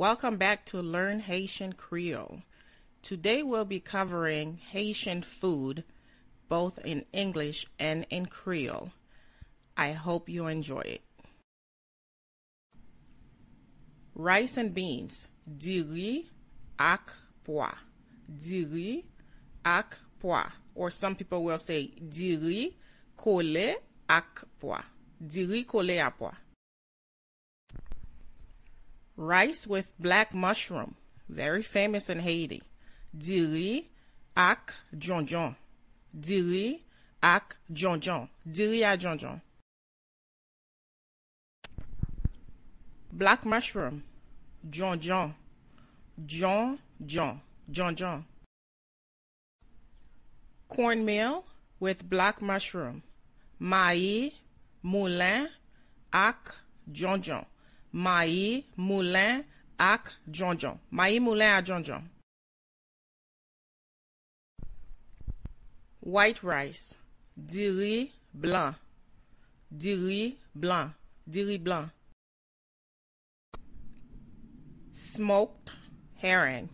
Welcome back to Learn Haitian Creole. Today we'll be covering Haitian food both in English and in Creole. I hope you enjoy it. Rice and beans, diri ak pois. Diri ak pois. Or some people will say diri kole ak pois. Diri kole pois. Rice with black mushroom, very famous in Haiti. Diri ak jonjon. Diri ak jonjon. Diri à jonjon. Black mushroom, jonjon. Jonjon. jon. Jonjon. cornmeal with black mushroom, maï, moulin, ak, jonjon. Maï, moulin, ak, jonjon. Maï, moulin, ak, jonjon. White rice, diri blan, diri blan, diri blan. Smoked herring,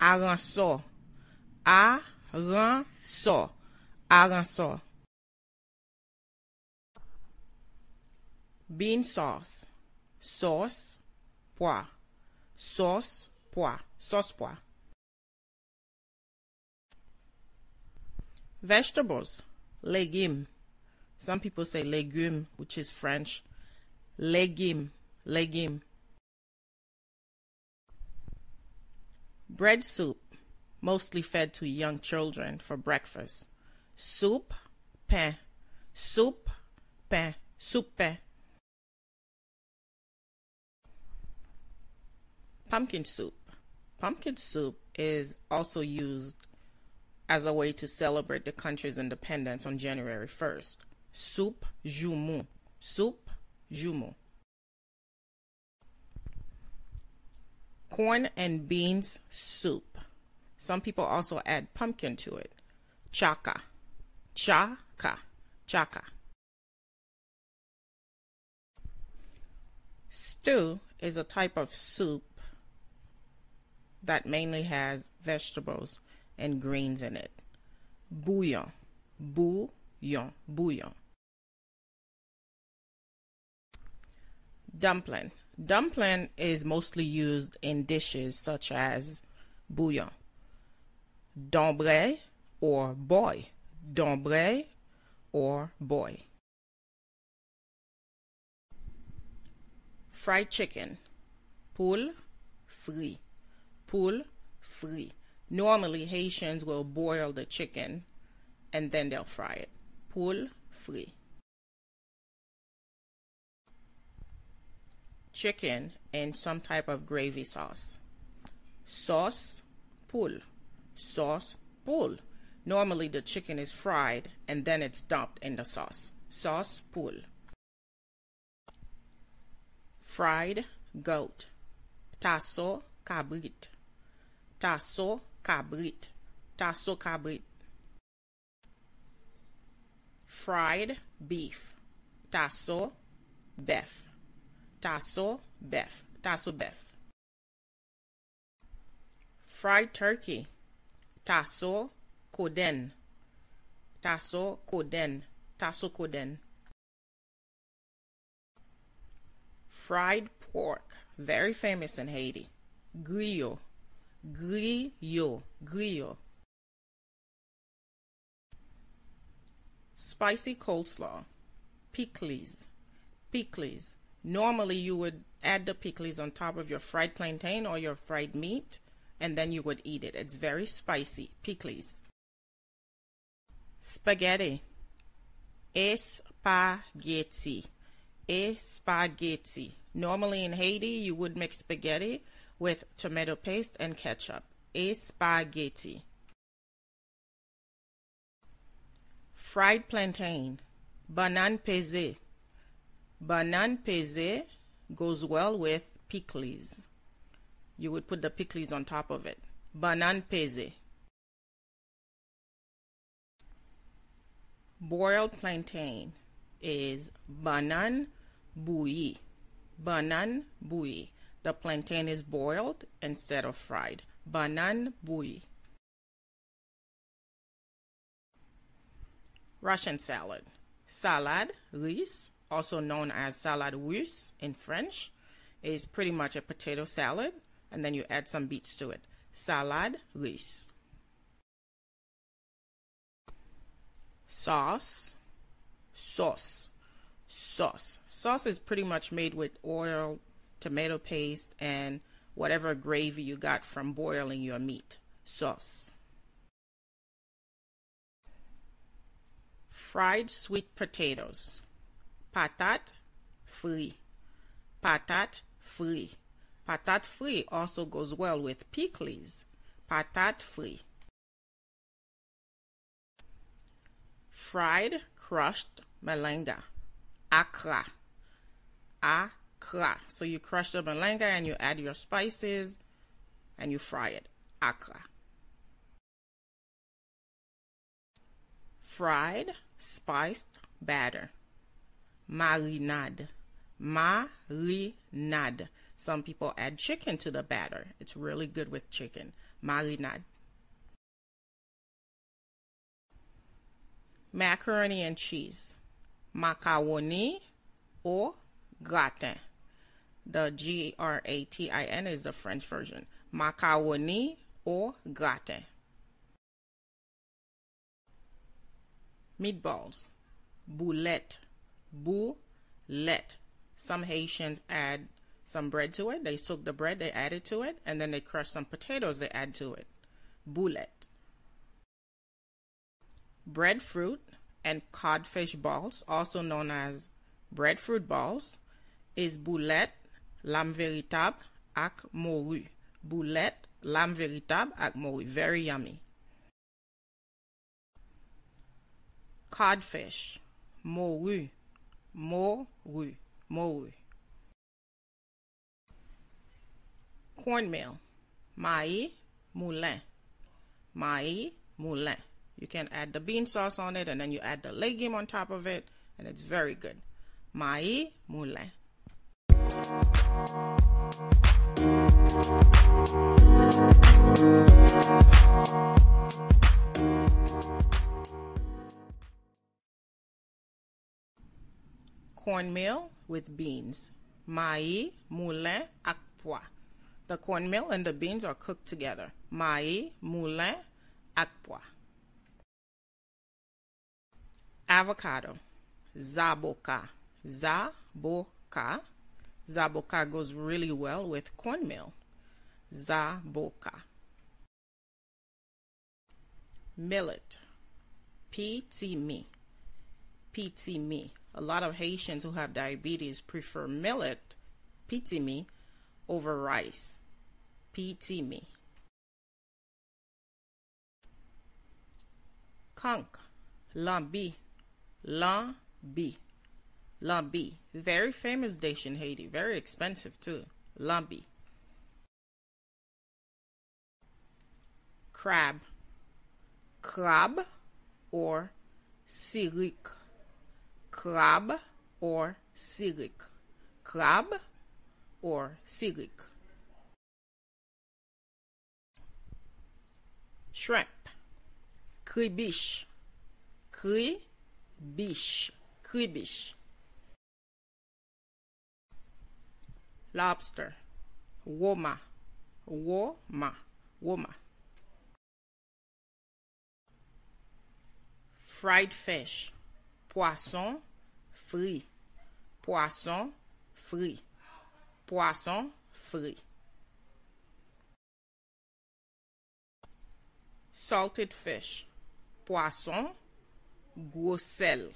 aranso, a, Arançon. Arançon. Arançon. Bean sauce. Sauce. Pois. Sauce. Pois. Sauce pois. Vegetables. Légumes. Some people say légumes, which is French. Légumes. Légumes. Bread soup, mostly fed to young children for breakfast. Soup, pain. Soup, pain. Soup, pain. Pumpkin soup. Pumpkin soup is also used as a way to celebrate the country's independence on January 1st. Soup jumeau. Soup jumeau. Corn and beans soup. Some people also add pumpkin to it. Chaka. Chaka. Chaka. Stew is a type of soup that mainly has vegetables and greens in it. Bouillon. Bouillon. Bouillon. Dumpling. Dumpling is mostly used in dishes such as bouillon, d'ombre or boy, d'ombre or boy. Fried chicken, poule frit, poule frit. Normally, Haitians will boil the chicken and then they'll fry it. Poule frit. chicken in some type of gravy sauce. Sauce poule. Sauce poule. Normally the chicken is fried and then it's dumped in the sauce. Sauce poule. Fried goat. Tasso cabrit. Tasso cabrit. Tasso cabrit. Fried beef. Tasso beef. Tasso beef. Tasso beef. Fried turkey. Tasso koden. Tasso koden. Tasso koden. Fried pork. Very famous in Haiti. Griot. Griot. Griot. Spicy coleslaw. Pickles. Pickles. Normally, you would add the pickles on top of your fried plantain or your fried meat, and then you would eat it. It's very spicy. Pickles. Spaghetti. Spaghetti. Spaghetti. Normally in Haiti, you would mix spaghetti with tomato paste and ketchup. Spaghetti. Fried plantain. Banane pesée. Banane pesée goes well with pickles. You would put the pickles on top of it. Banane pesée. Boiled plantain is banan bouilli. Banan bouilli. The plantain is boiled instead of fried. Banan bouilli. Russian salad. Salad, riz, also known as salad russe in French, is pretty much a potato salad, and then you add some beets to it. Salad russe. Sauce, sauce, sauce. Sauce is pretty much made with oil, tomato paste, and whatever gravy you got from boiling your meat. Sauce. Fried sweet potatoes. Patat free. Patat free. Patat free also goes well with pickles. Patat free. Fried crushed malanga. Akra. Akra. So you crush the malanga and you add your spices and you fry it. Akra. Fried spiced batter. Marinade. Marinade. Some people add chicken to the batter. It's really good with chicken. Marinade. Macaroni and cheese. Macaroni or gratin. The G R A T I N is the French version. Macaroni or gratin. Meatballs. Boulette. Boulette. Some Haitians add some bread to it. They soak the bread, they add it to it, and then they crush some potatoes, they add to it. Boulette. Breadfruit and codfish balls, also known as breadfruit balls, is boulette, lame véritable, ak morue. Boulette, lame véritable, ak morue. Very yummy. Codfish, morue, morue, morue. Cornmeal, Maï moulin, Maï moulin. You can add the bean sauce on it and then you add the legume on top of it, and it's very good. Maï moulin. Cornmeal with beans. Maï moulin ak pois. The cornmeal and the beans are cooked together. Maïs moulin ak. Avocado. Zaboka. Zaboka. Zaboka goes really well with cornmeal. Zaboka. Millet. Pitimi. Pitimi. A lot of Haitians who have diabetes prefer millet, pitimi, over rice. Pitimi. Conch. Lambi. Lambi. Lambi. Very famous dish in Haiti. Very expensive too. Lambi. Crab. Crab or sirik. Crab or sirik. Crab or Sirik. Shrimp, kribish, kribish, kribish. Lobster, woma, woma, woma. Fried fish, poisson, fri, poisson, fri. poason fri. Salted fish, poason, gwo sel.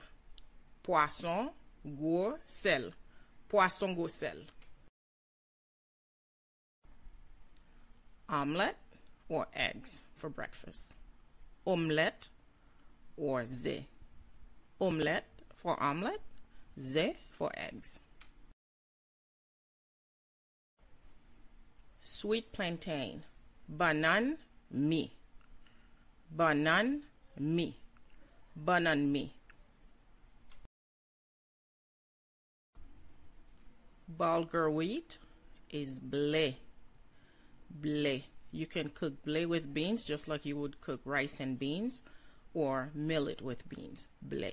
Poason, gwo sel. Poason gwo sel. Omelette or eggs for breakfast. Omelette or ze. Omelette for omelette, ze for eggs. sweet plantain, banan mi, banan mi, banan mi. Bulgur wheat is blé, blé. You can cook blé with beans just like you would cook rice and beans or millet with beans, blé.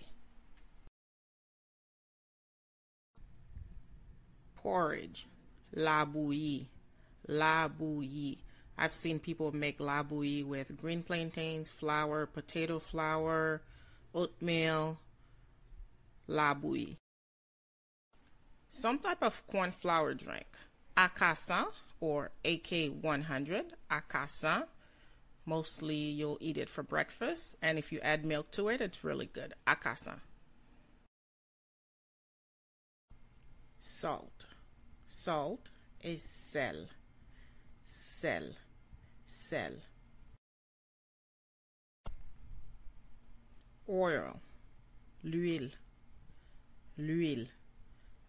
Porridge, la bouillie La bouillie. I've seen people make la bouillie with green plantains, flour, potato flour, oatmeal. La bouillie. Some type of corn flour drink. Acassin or AK100. Acassin. Mostly you'll eat it for breakfast, and if you add milk to it, it's really good. Acassin. Salt. Salt is sel. Sel. Sel. Oil. L'huile. L'huile.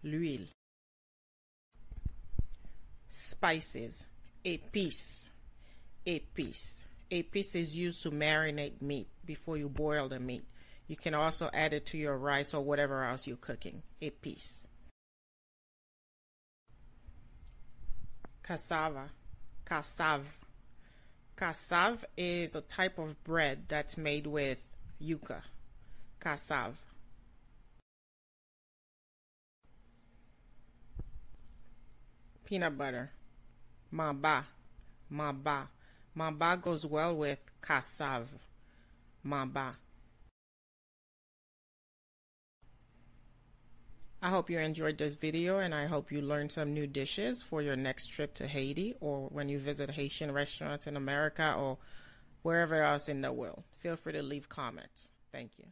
L'huile. Spices. Épices. Épices. Épices is used to marinate meat before you boil the meat. You can also add it to your rice or whatever else you're cooking. Épices. Cassava. Cassave. Cassave is a type of bread that's made with yuca. Cassave. Peanut butter. Mamba. Mamba. Mamba goes well with cassave. Mamba. I hope you enjoyed this video and I hope you learned some new dishes for your next trip to Haiti or when you visit Haitian restaurants in America or wherever else in the world. Feel free to leave comments. Thank you.